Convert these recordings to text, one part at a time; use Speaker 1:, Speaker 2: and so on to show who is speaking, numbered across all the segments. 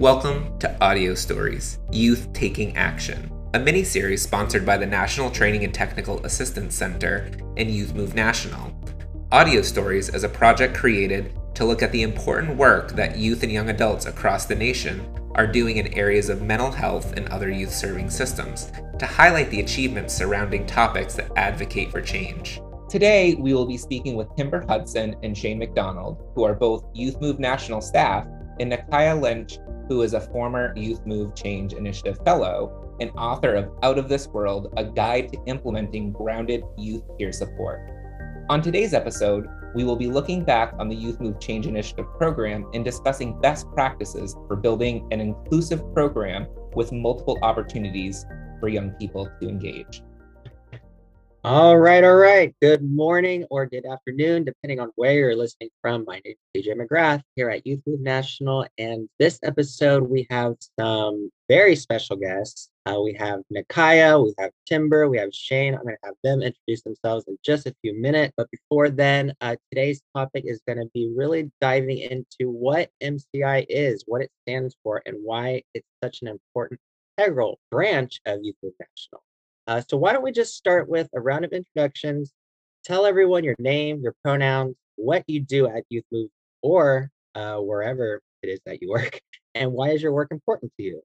Speaker 1: Welcome to Audio Stories Youth Taking Action, a mini series sponsored by the National Training and Technical Assistance Center and Youth Move National. Audio Stories is a project created to look at the important work that youth and young adults across the nation are doing in areas of mental health and other youth serving systems to highlight the achievements surrounding topics that advocate for change. Today, we will be speaking with Tymber Hudson and Shayn MacDonald, who are both Youth Move National staff, and Naikya Lynch, who is a former Youth Move Change Initiative Fellow and author of Out of This World, a guide to implementing grounded youth peer support. On today's episode, we will be looking back on the Youth Move Change Initiative program and discussing best practices for building an inclusive program with multiple opportunities for young people to engage.
Speaker 2: All right, all right. Good morning or good afternoon, depending on where you're listening from. My name is TJ McGrath here at Youth Move National. And this episode, we have some very special guests. Uh, we have Naikya, we have Tymber, we have Shayn. I'm going to have them introduce themselves in just a few minutes. But before then, uh, today's topic is going to be really diving into what MCI is, what it stands for, and why it's such an important integral branch of Youth Move National. Uh, so why don't we just start with a round of introductions? Tell everyone your name, your pronouns, what you do at Youth Move or uh, wherever it is that you work, and why is your work important to you?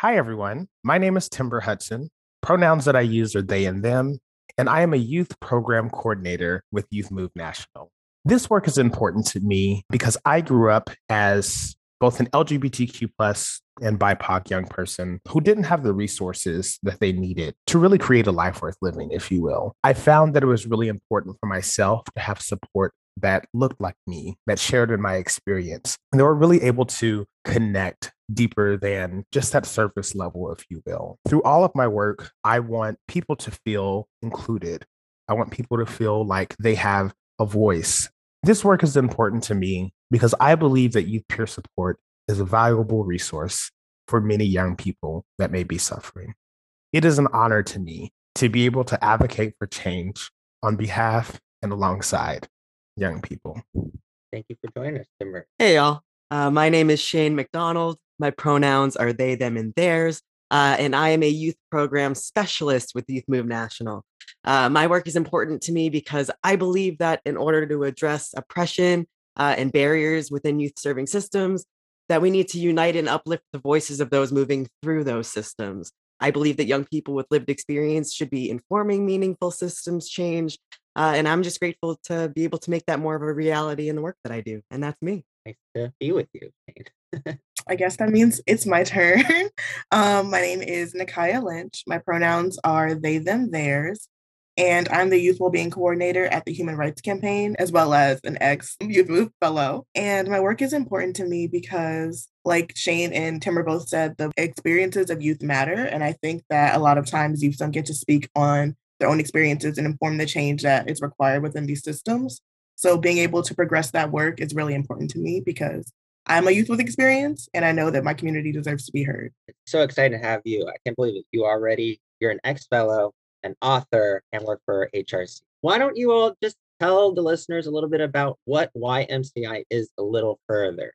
Speaker 3: Hi, everyone. My name is Tymber Hudson. Pronouns that I use are they and them, and I am a youth program coordinator with Youth Move National. This work is important to me because I grew up as both an LGBTQ plus and BIPOC young person who didn't have the resources that they needed to really create a life worth living, if you will. I found that it was really important for myself to have support that looked like me, that shared in my experience. And they were really able to connect deeper than just that surface level, if you will. Through all of my work, I want people to feel included. I want people to feel like they have a voice. This work is important to me because I believe that youth peer support is a valuable resource for many young people that may be suffering. It is an honor to me to be able to advocate for change on behalf and alongside young people.
Speaker 2: Thank you for joining us, Tymber.
Speaker 4: Hey, y'all. Uh, my name is Shayn MacDonald. My pronouns are they, them, and theirs. Uh, and I am a youth program specialist with Youth Move National. Uh, my work is important to me because I believe that in order to address oppression uh, and barriers within youth serving systems, that we need to unite and uplift the voices of those moving through those systems. I believe that young people with lived experience should be informing meaningful systems change. Uh, and I'm just grateful to be able to make that more of a reality in the work that I do. And that's me.
Speaker 2: Nice to be with you.
Speaker 5: I guess that means it's my turn. um, my name is Naikya Lynch. My pronouns are they, them, theirs and I'm the Youth Wellbeing Coordinator at the Human Rights Campaign, as well as an ex Youth Move Fellow. And my work is important to me because, like Shayn and Tymber both said, the experiences of youth matter. And I think that a lot of times youth don't get to speak on their own experiences and inform the change that is required within these systems. So being able to progress that work is really important to me because I'm a youth with experience and I know that my community deserves to be heard.
Speaker 2: So excited to have you. I can't believe it. You already, you're an ex fellow an author, and work for HRC. Why don't you all just tell the listeners a little bit about what YMCI is a little further?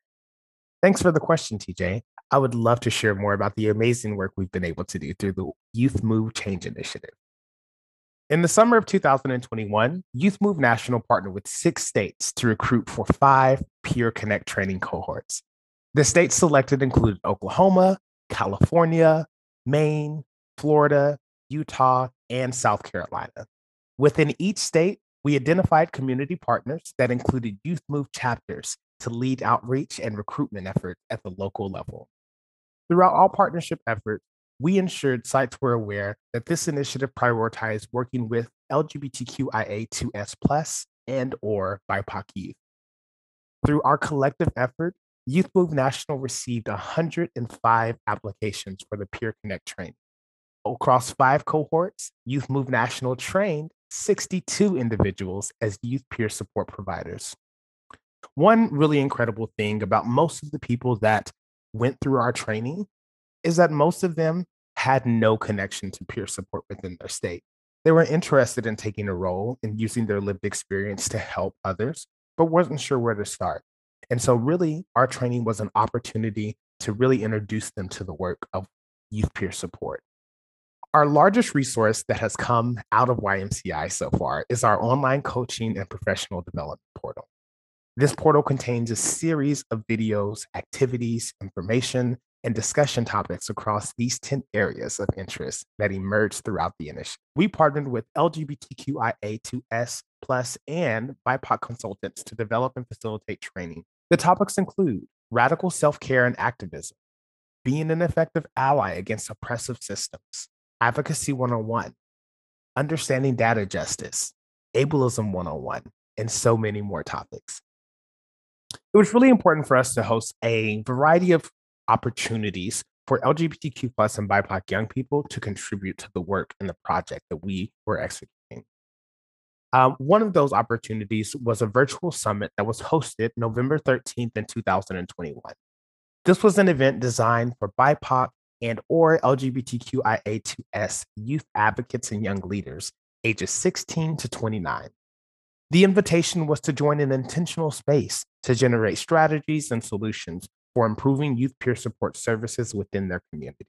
Speaker 3: Thanks for the question, TJ. I would love to share more about the amazing work we've been able to do through the Youth Move Change Initiative. In the summer of 2021, Youth Move National partnered with six states to recruit for five Peer Connect training cohorts. The states selected included Oklahoma, California, Maine, Florida, Utah, and South Carolina. Within each state, we identified community partners that included Youth Move chapters to lead outreach and recruitment efforts at the local level. Throughout all partnership efforts, we ensured sites were aware that this initiative prioritized working with LGBTQIA2S and or BIPOC youth. Through our collective effort, Youth Move National received 105 applications for the Peer Connect training. Across five cohorts, Youth Move National trained 62 individuals as youth peer support providers. One really incredible thing about most of the people that went through our training is that most of them had no connection to peer support within their state. They were interested in taking a role and using their lived experience to help others, but wasn't sure where to start. And so, really, our training was an opportunity to really introduce them to the work of youth peer support. Our largest resource that has come out of YMCI so far is our online coaching and professional development portal. This portal contains a series of videos, activities, information, and discussion topics across these 10 areas of interest that emerged throughout the initiative. We partnered with LGBTQIA2S plus and BIPOC consultants to develop and facilitate training. The topics include radical self-care and activism, being an effective ally against oppressive systems, advocacy 101, understanding data justice, ableism 101, and so many more topics. It was really important for us to host a variety of opportunities for LGBTQ plus and BIPOC young people to contribute to the work and the project that we were executing. Um, one of those opportunities was a virtual summit that was hosted November 13th in 2021. This was an event designed for BIPOC and or LGBTQIA2S youth advocates and young leaders ages 16 to 29. The invitation was to join an intentional space to generate strategies and solutions for improving youth peer support services within their community.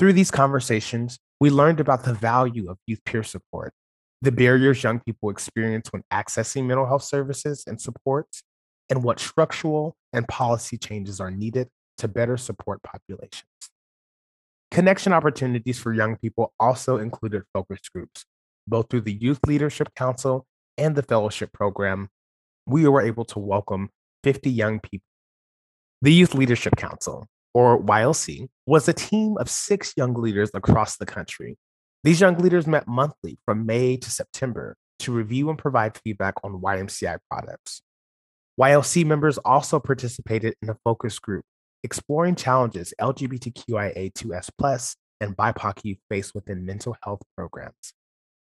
Speaker 3: Through these conversations, we learned about the value of youth peer support, the barriers young people experience when accessing mental health services and supports, and what structural and policy changes are needed to better support populations. Connection opportunities for young people also included focus groups, both through the Youth Leadership Council and the fellowship program. We were able to welcome 50 young people the Youth Leadership Council, or YLC, was a team of six young leaders across the country. These young leaders met monthly from May to September to review and provide feedback on YMCI products. YLC members also participated in a focus group exploring challenges LGBTQIA2S and BIPOC youth face within mental health programs.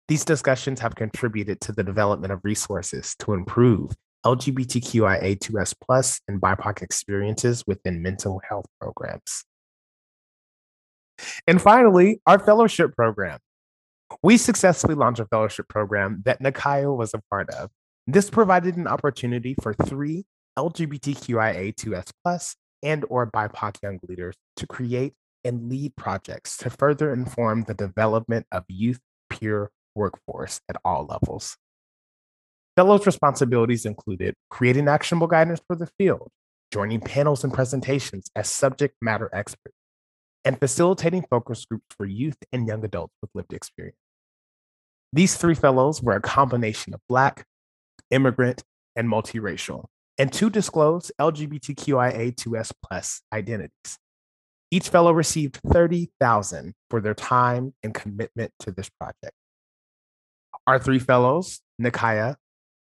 Speaker 3: These discussions have contributed to the development of resources to improve LGBTQIA2S plus and BIPOC experiences within mental health programs. And finally, our fellowship program. We successfully launched a fellowship program that Naikya was a part of. This provided an opportunity for three LGBTQIA2S plus and or BIPOC young leaders to create and lead projects to further inform the development of youth peer workforce at all levels. Fellows' responsibilities included creating actionable guidance for the field, joining panels and presentations as subject matter experts, and facilitating focus groups for youth and young adults with lived experience. These three fellows were a combination of Black, immigrant, and multiracial, and two disclosed LGBTQIA2S plus identities. Each fellow received 30,000 for their time and commitment to this project. Our three fellows, Naikya,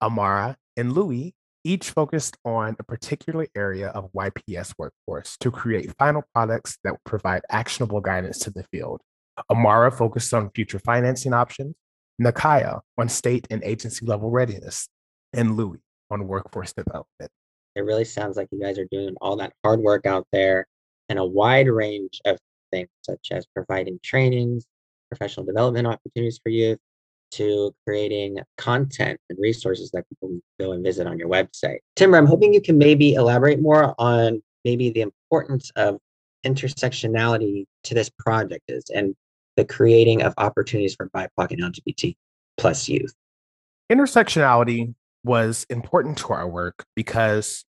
Speaker 3: Amara, and Louis each focused on a particular area of YPS workforce to create final products that would provide actionable guidance to the field. Amara focused on future financing options, Naikya on state and agency level readiness, and Louis on workforce development.
Speaker 2: It really sounds like you guys are doing all that hard work out there and a wide range of things, such as providing trainings, professional development opportunities for youth, to creating content and resources that people can go and visit on your website. Tymber, I'm hoping you can maybe elaborate more on maybe the importance of intersectionality to this project is and the creating of opportunities for BIPOC and LGBT plus youth.
Speaker 3: Intersectionality was important to our work because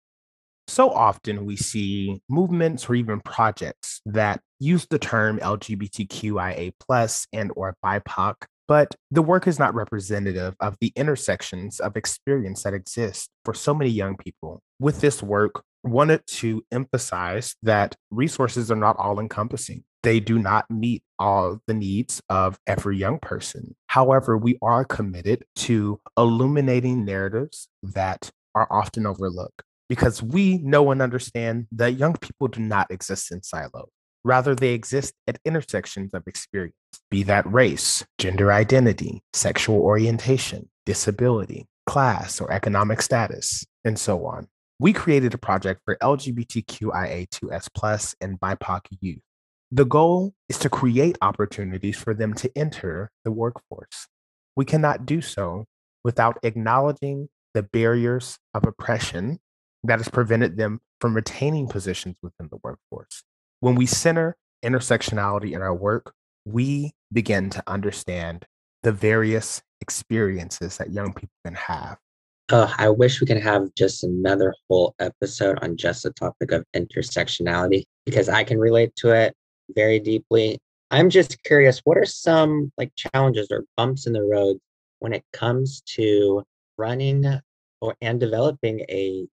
Speaker 3: so often we see movements or even projects that use the term LGBTQIA plus and or BIPOC but the work is not representative of the intersections of experience that exist for so many young people. With this work, wanted to emphasize that resources are not all encompassing. They do not meet all the needs of every young person. However, we are committed to illuminating narratives that are often overlooked because we know and understand that young people do not exist in silos. Rather, they exist at intersections of experience, be that race, gender identity, sexual orientation, disability, class, or economic status, and so on. We created a project for LGBTQIA2S and BIPOC youth. The goal is to create opportunities for them to enter the workforce. We cannot do so without acknowledging the barriers of oppression that has prevented them from retaining positions within the workforce. When we center intersectionality in our work, we begin to understand the various experiences that young people can have.
Speaker 2: I wish we could have just another whole episode on just the topic of intersectionality because I can relate to it very deeply. I'm just curious, what are some like challenges or bumps in the road when it comes to running or and developing a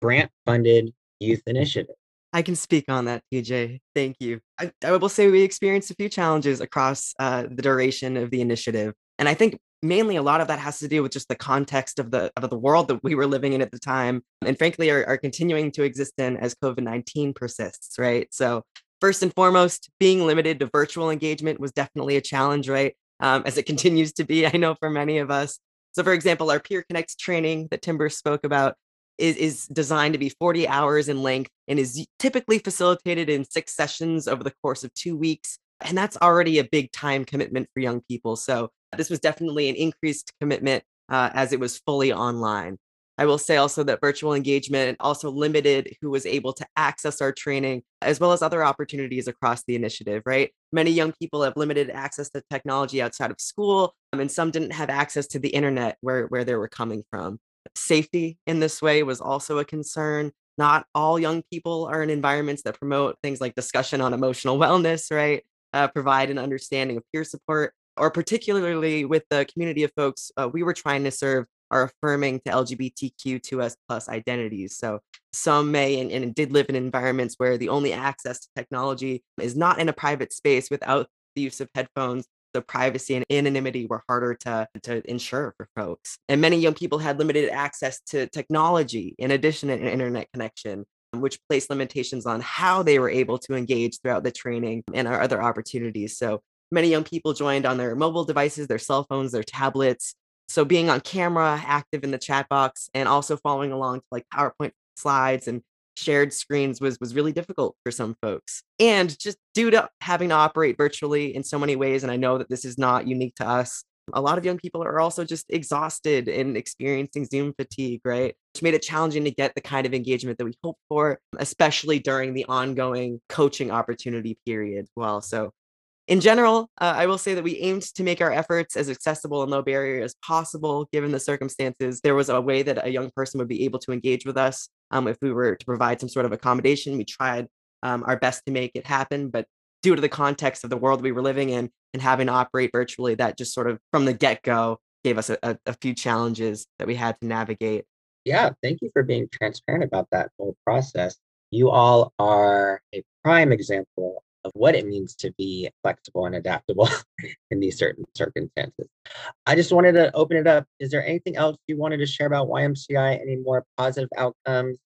Speaker 2: grant funded youth initiative?
Speaker 4: I can speak on that, TJ. Thank you. I, I will say we experienced a few challenges across uh, the duration of the initiative. And I think mainly a lot of that has to do with just the context of the of the world that we were living in at the time and frankly are, are continuing to exist in as covid-19 persists right so first and foremost being limited to virtual engagement was definitely a challenge right um, as it continues to be i know for many of us so for example our peer connects training that Tymber spoke about is, is designed to be 40 hours in length and is typically facilitated in six sessions over the course of two weeks. And that's already a big time commitment for young people. So this was definitely an increased commitment uh, as it was fully online. I will say also that virtual engagement also limited who was able to access our training, as well as other opportunities across the initiative, right? Many young people have limited access to technology outside of school, um, and some didn't have access to the internet where, where they were coming from. Safety in this way was also a concern. Not all young people are in environments that promote things like discussion on emotional wellness, right? Uh, provide an understanding of peer support, or particularly with the community of folks uh, we were trying to serve are affirming to LGBTQ2S plus identities. So some may and, and did live in environments where the only access to technology is not in a private space without the use of headphones the privacy and anonymity were harder to, to ensure for folks. And many young people had limited access to technology in addition to an internet connection, which placed limitations on how they were able to engage throughout the training and our other opportunities. So many young people joined on their mobile devices, their cell phones, their tablets. So being on camera, active in the chat box, and also following along to like PowerPoint slides and shared screens was was really difficult for some folks. And just due to having to operate virtually in so many ways and i know that this is not unique to us a lot of young people are also just exhausted and experiencing zoom fatigue right? Which made it challenging to get the kind of engagement that we hope for especially during the ongoing coaching opportunity period well. So in general, uh, I will say that we aimed to make our efforts as accessible and low barrier as possible, given the circumstances. There was a way that a young person would be able to engage with us um, if we were to provide some sort of accommodation. We tried um, our best to make it happen, but due to the context of the world we were living in and having to operate virtually, that just sort of from the get go gave us a, a, a few challenges that we had to navigate.
Speaker 2: Yeah, thank you for being transparent about that whole process. You all are a prime example of what it means to be flexible and adaptable in these certain circumstances. I just wanted to open it up. Is there anything else you wanted to share about YMCI? Any more positive outcomes?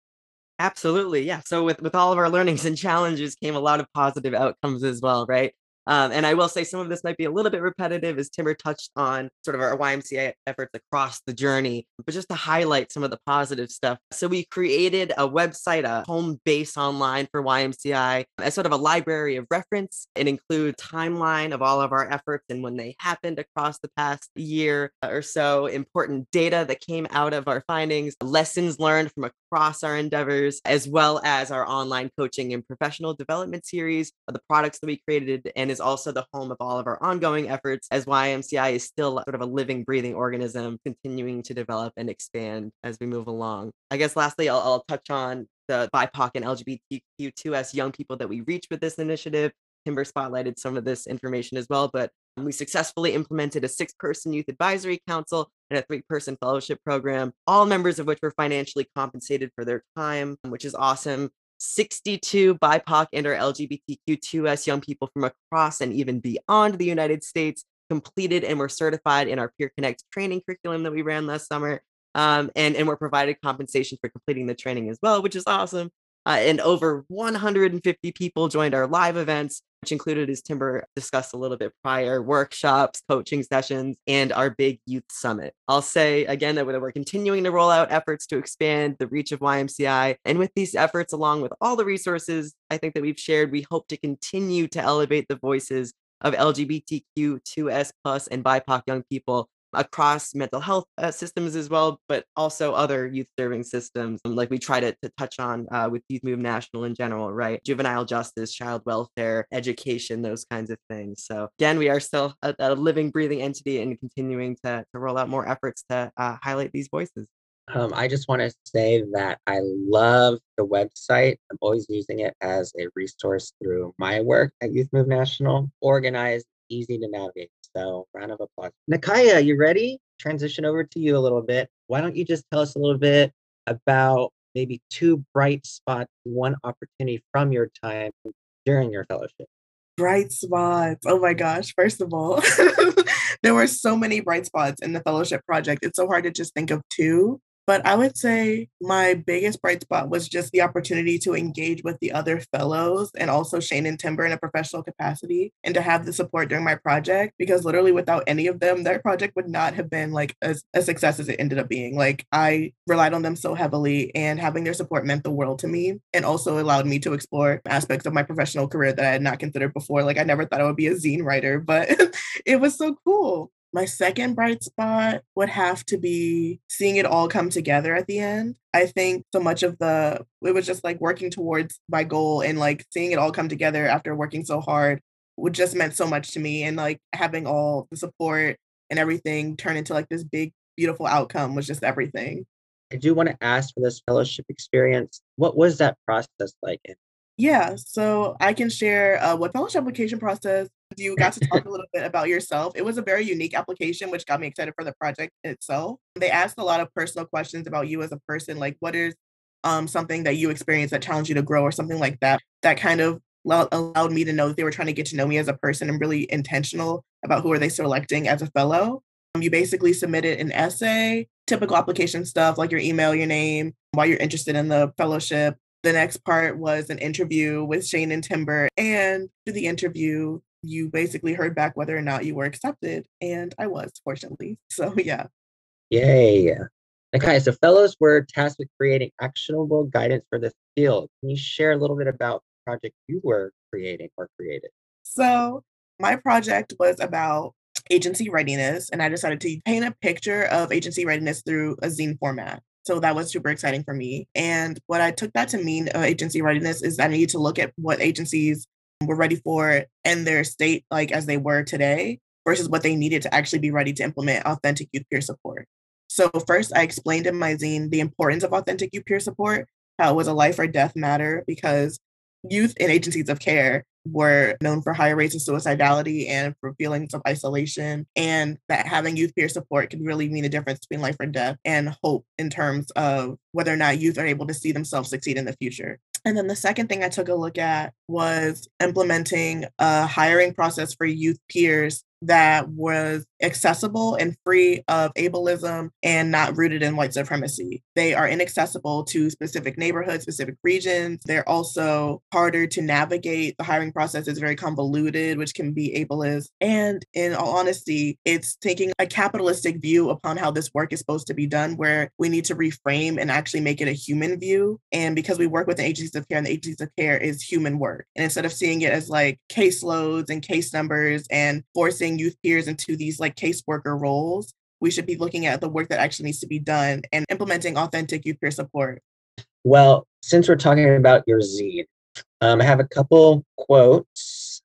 Speaker 4: Absolutely. Yeah. So with, with all of our learnings and challenges came a lot of positive outcomes as well, right? Um, and I will say some of this might be a little bit repetitive as Tymber touched on sort of our YMCA efforts across the journey, but just to highlight some of the positive stuff. So we created a website, a home base online for YMCI as sort of a library of reference. It includes timeline of all of our efforts and when they happened across the past year or so, important data that came out of our findings, lessons learned from across our endeavors, as well as our online coaching and professional development series, of the products that we created and is also the home of all of our ongoing efforts as YMCI is still sort of a living, breathing organism continuing to develop and expand as we move along. I guess lastly, I'll, I'll touch on the BIPOC and LGBTQ2S young people that we reach with this initiative. Tymber spotlighted some of this information as well, but we successfully implemented a six person youth advisory council and a three person fellowship program, all members of which were financially compensated for their time, which is awesome. 62 BIPOC and or LGBTQ2S young people from across and even beyond the United States completed and were certified in our Peer Connect training curriculum that we ran last summer. Um, and, and were provided compensation for completing the training as well, which is awesome. Uh, and over 150 people joined our live events, which included, as Tymber discussed a little bit prior, workshops, coaching sessions, and our big youth summit. I'll say again that we're continuing to roll out efforts to expand the reach of YMCI. And with these efforts, along with all the resources I think that we've shared, we hope to continue to elevate the voices of LGBTQ2S plus and BIPOC young people across mental health uh, systems as well, but also other youth serving systems. Like we try to, to touch on uh, with Youth Move National in general, right? Juvenile justice, child welfare, education, those kinds of things. So again, we are still a, a living, breathing entity and continuing to, to roll out more efforts to uh, highlight these voices.
Speaker 2: Um, I just want to say that I love the website. I'm always using it as a resource through my work at Youth Move National. Organized, easy to navigate. So, round of applause. Naikya, you ready? Transition over to you a little bit. Why don't you just tell us a little bit about maybe two bright spots, one opportunity from your time during your fellowship?
Speaker 5: Bright spots. Oh my gosh. First of all, there were so many bright spots in the fellowship project. It's so hard to just think of two. But I would say my biggest bright spot was just the opportunity to engage with the other fellows and also Shayn and Tymber in a professional capacity and to have the support during my project because literally without any of them, their project would not have been like as a success as it ended up being. Like I relied on them so heavily and having their support meant the world to me and also allowed me to explore aspects of my professional career that I had not considered before. Like I never thought I would be a zine writer, but it was so cool. My second bright spot would have to be seeing it all come together at the end. I think so much of the, it was just like working towards my goal and like seeing it all come together after working so hard would just meant so much to me. And like having all the support and everything turn into like this big, beautiful outcome was just everything.
Speaker 2: I do want to ask for this fellowship experience. What was that process like?
Speaker 5: Yeah, so I can share uh, what fellowship application process you got to talk a little bit about yourself. It was a very unique application, which got me excited for the project itself. They asked a lot of personal questions about you as a person, like what is um, something that you experienced that challenged you to grow, or something like that. That kind of allowed me to know that they were trying to get to know me as a person and really intentional about who are they selecting as a fellow. Um, you basically submitted an essay, typical application stuff like your email, your name, why you're interested in the fellowship. The next part was an interview with Shayn and Tymber. And through the interview, you basically heard back whether or not you were accepted. And I was, fortunately. So, yeah.
Speaker 2: Yay. Okay, so fellows were tasked with creating actionable guidance for this field. Can you share a little bit about the project you were creating or created?
Speaker 5: So, my project was about agency readiness, and I decided to paint a picture of agency readiness through a zine format. So that was super exciting for me. And what I took that to mean uh, agency readiness is that I need to look at what agencies were ready for in their state, like as they were today, versus what they needed to actually be ready to implement authentic youth peer support. So, first, I explained in my zine the importance of authentic youth peer support, how it was a life or death matter because youth in agencies of care were known for higher rates of suicidality and for feelings of isolation, and that having youth peer support can really mean the difference between life or death and hope in terms of whether or not youth are able to see themselves succeed in the future. And then the second thing I took a look at was implementing a hiring process for youth peers that was accessible and free of ableism and not rooted in white supremacy. They are inaccessible to specific neighborhoods, specific regions. They're also harder to navigate. The hiring process is very convoluted, which can be ableist. And in all honesty, it's taking a capitalistic view upon how this work is supposed to be done, where we need to reframe and actually make it a human view. And because we work with the agencies of care, and the agencies of care is human work. And instead of seeing it as like caseloads and case numbers and forcing youth peers into these like caseworker roles, we should be looking at the work that actually needs to be done and implementing authentic youth peer support.
Speaker 2: Well, since we're talking about your zine, um, I have a couple quotes.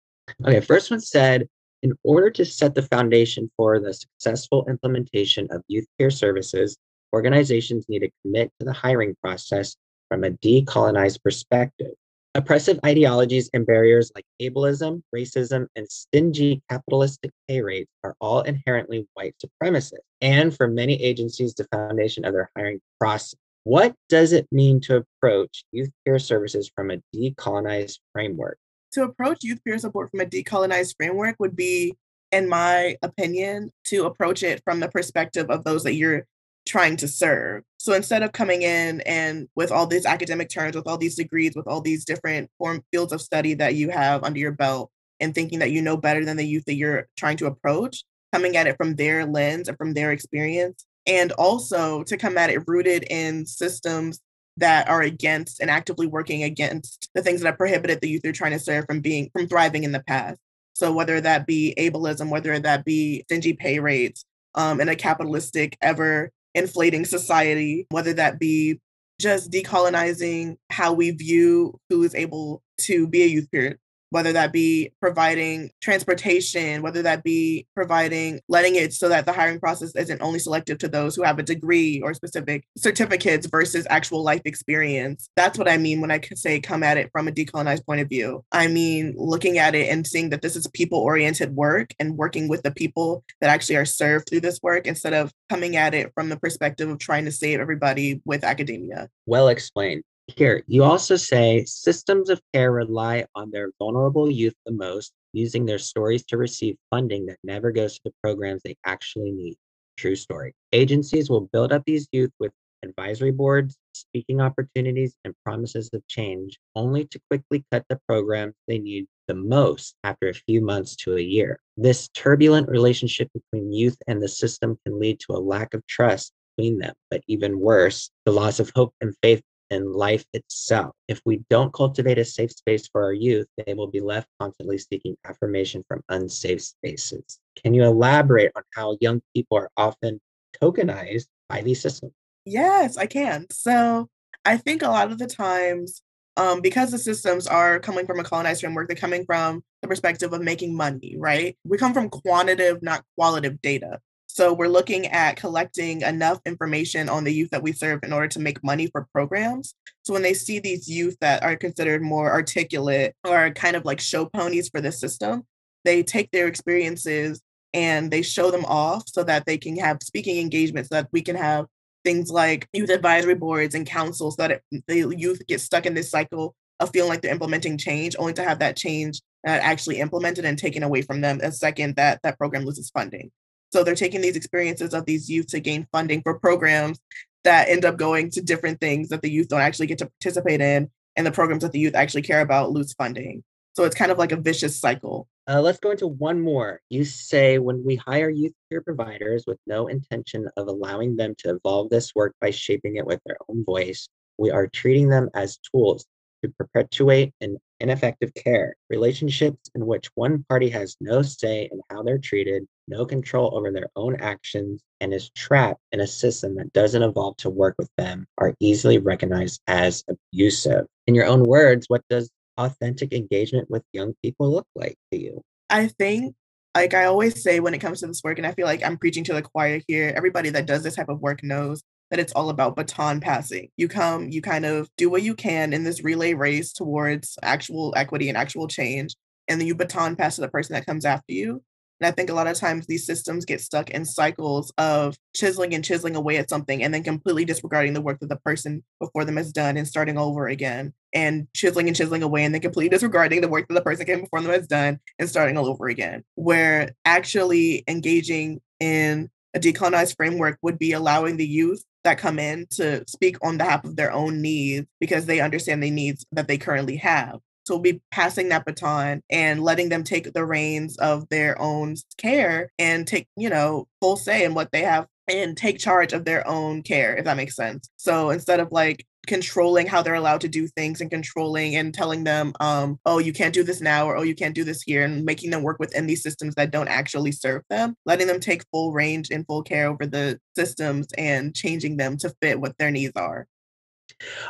Speaker 2: Okay, first one said, in order to set the foundation for the successful implementation of youth peer services, organizations need to commit to the hiring process from a decolonized perspective. Oppressive ideologies and barriers like ableism, racism, and stingy capitalistic pay rates are all inherently white supremacist, and for many agencies, the foundation of their hiring process. What does it mean to approach youth peer services from a decolonized framework?
Speaker 5: To approach youth peer support from a decolonized framework would be, in my opinion, to approach it from the perspective of those that you're trying to serve. So instead of coming in and with all these academic terms, with all these degrees, with all these different form fields of study that you have under your belt, and thinking that you know better than the youth that you're trying to approach, coming at it from their lens and from their experience, and also to come at it rooted in systems that are against and actively working against the things that have prohibited the youth they're trying to serve from being from thriving in the past. So whether that be ableism, whether that be stingy pay rates, um, in a capitalistic, ever inflating society, whether that be just decolonizing how we view who is able to be a youth peer whether that be providing transportation, whether that be providing, letting it so that the hiring process isn't only selective to those who have a degree or specific certificates versus actual life experience. That's what I mean when I say come at it from a decolonized point of view. I mean, looking at it and seeing that this is people oriented work and working with the people that actually are served through this work instead of coming at it from the perspective of trying to save everybody with academia.
Speaker 2: Well explained. Here, you also say systems of care rely on their vulnerable youth the most, using their stories to receive funding that never goes to the programs they actually need. True story. Agencies will build up these youth with advisory boards, speaking opportunities, and promises of change, only to quickly cut the programs they need the most after a few months to a year. This turbulent relationship between youth and the system can lead to a lack of trust between them, but even worse, the loss of hope and faith in life itself. If we don't cultivate a safe space for our youth, they will be left constantly seeking affirmation from unsafe spaces. Can you elaborate on how young people are often tokenized by these systems?
Speaker 5: Yes, I can. So I think a lot of the times, um, because the systems are coming from a colonized framework, they're coming from the perspective of making money, right? We come from quantitative, not qualitative data. So we're looking at collecting enough information on the youth that we serve in order to make money for programs. So when they see these youth that are considered more articulate or kind of like show ponies for the system, they take their experiences and they show them off so that they can have speaking engagements, so that we can have things like youth advisory boards and councils so that it, the youth get stuck in this cycle of feeling like they're implementing change, only to have that change uh, actually implemented and taken away from them a second that that program loses funding. So they're taking these experiences of these youth to gain funding for programs that end up going to different things that the youth don't actually get to participate in, and the programs that the youth actually care about lose funding. So it's kind of like a vicious cycle.
Speaker 2: Uh, let's go into one more. You say when we hire youth care providers with no intention of allowing them to evolve this work by shaping it with their own voice, we are treating them as tools to perpetuate an ineffective care. Relationships in which one party has no say in how they're treated no control over their own actions, and is trapped in a system that doesn't evolve to work with them are easily recognized as abusive. In your own words, what does authentic engagement with young people look like to you?
Speaker 5: I think like I always say when it comes to this work, and I feel like I'm preaching to the choir here, everybody that does this type of work knows that it's all about baton passing. You come, you kind of do what you can in this relay race towards actual equity and actual change, and then you baton pass to the person that comes after you. And I think a lot of times these systems get stuck in cycles of chiseling and chiseling away at something and then completely disregarding the work that the person before them has done and starting over again and chiseling and chiseling away and then completely disregarding the work that the person came before them has done and starting all over again. Where actually engaging in a decolonized framework would be allowing the youth that come in to speak on behalf of their own needs because they understand the needs that they currently have. So we'll be passing that baton and letting them take the reins of their own care and take, you know, full say in what they have and take charge of their own care, if that makes sense. So instead of like controlling how they're allowed to do things and controlling and telling them, um, oh, you can't do this now or oh, you can't do this here, and making them work within these systems that don't actually serve them, letting them take full range and full care over the systems and changing them to fit what their needs are.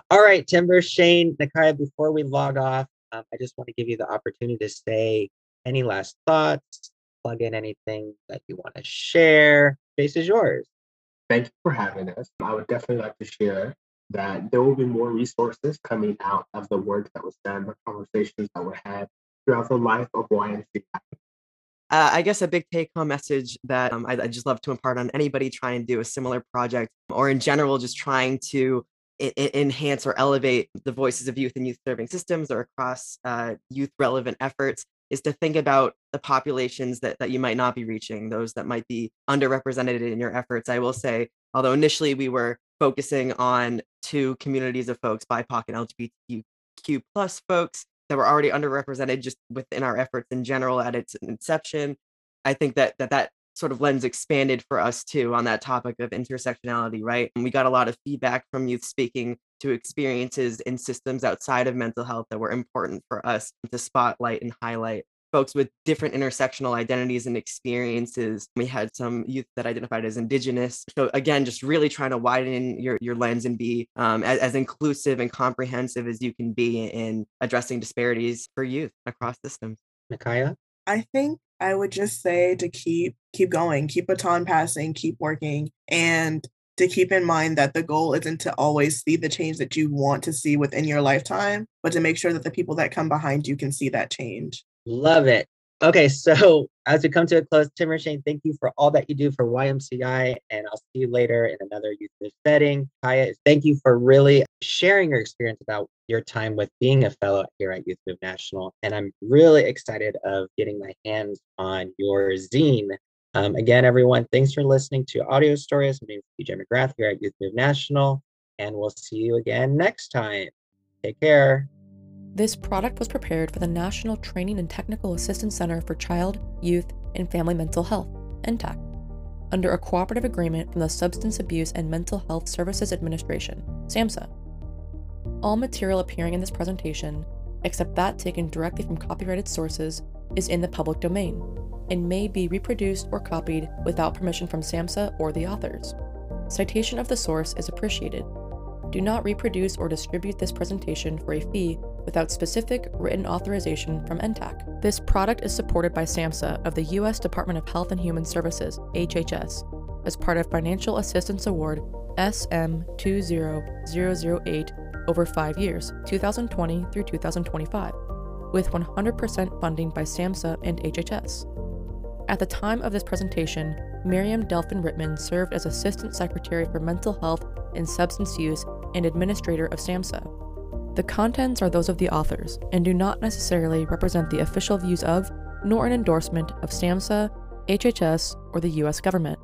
Speaker 2: All right, Tymber, Shayn, Naikya, before we log off, um, I just want to give you the opportunity to say any last thoughts, plug in anything that you want to share. Space is yours.
Speaker 3: Thank you for having us. I would definitely like to share that there will be more resources coming out of the work that was done, the conversations that were had throughout the life of YMCA.
Speaker 4: Uh, I guess a big take home message that um, I, I just love to impart on anybody trying to do a similar project or in general just trying to I- enhance or elevate the voices of youth in youth serving systems or across uh, youth relevant efforts is to think about the populations that, that you might not be reaching, those that might be underrepresented in your efforts. I will say, although initially we were focusing on two communities of folks, BIPOC and LGBTQ plus folks that were already underrepresented just within our efforts in general at its inception. I think that that, that sort of lens expanded for us too on that topic of intersectionality, right? And we got a lot of feedback from youth speaking to experiences in systems outside of mental health that were important for us to spotlight and highlight. Folks with different intersectional identities and experiences. We had some youth that identified as Indigenous. So again, just really trying to widen your, your lens and be um, as, as inclusive and comprehensive as you can be in addressing disparities for youth across systems.
Speaker 2: Naikya?
Speaker 5: I think I would just say to keep keep going, keep baton passing, keep working, and to keep in mind that the goal isn't to always see the change that you want to see within your lifetime, but to make sure that the people that come behind you can see that change.
Speaker 2: Love it. Okay, so as we come to a close, Tim Shane, thank you for all that you do for YMCI, and I'll see you later in another youth setting. Kaya, thank you for really sharing your experience about your time with being a fellow here at Youth Move National, and I'm really excited of getting my hands on your zine um, again, everyone, thanks for listening to Audio Stories. My name is TJ McGrath here at Youth Move National, and we'll see you again next time. Take care.
Speaker 6: This product was prepared for the National Training and Technical Assistance Center for Child, Youth, and Family Mental Health, NTAC, under a cooperative agreement from the Substance Abuse and Mental Health Services Administration, SAMHSA. All material appearing in this presentation, except that taken directly from copyrighted sources, is in the public domain and may be reproduced or copied without permission from SAMHSA or the authors. Citation of the source is appreciated. Do not reproduce or distribute this presentation for a fee without specific written authorization from NTAC. This product is supported by SAMHSA of the U.S. Department of Health and Human Services, HHS, as part of Financial Assistance Award SM20008 over five years, 2020 through 2025, with 100% funding by SAMHSA and HHS. At the time of this presentation, Miriam Delphin Rittmon served as Assistant Secretary for Mental Health and Substance Use and Administrator of SAMHSA. The contents are those of the authors and do not necessarily represent the official views of, nor an endorsement of SAMHSA, HHS, or the U.S. government.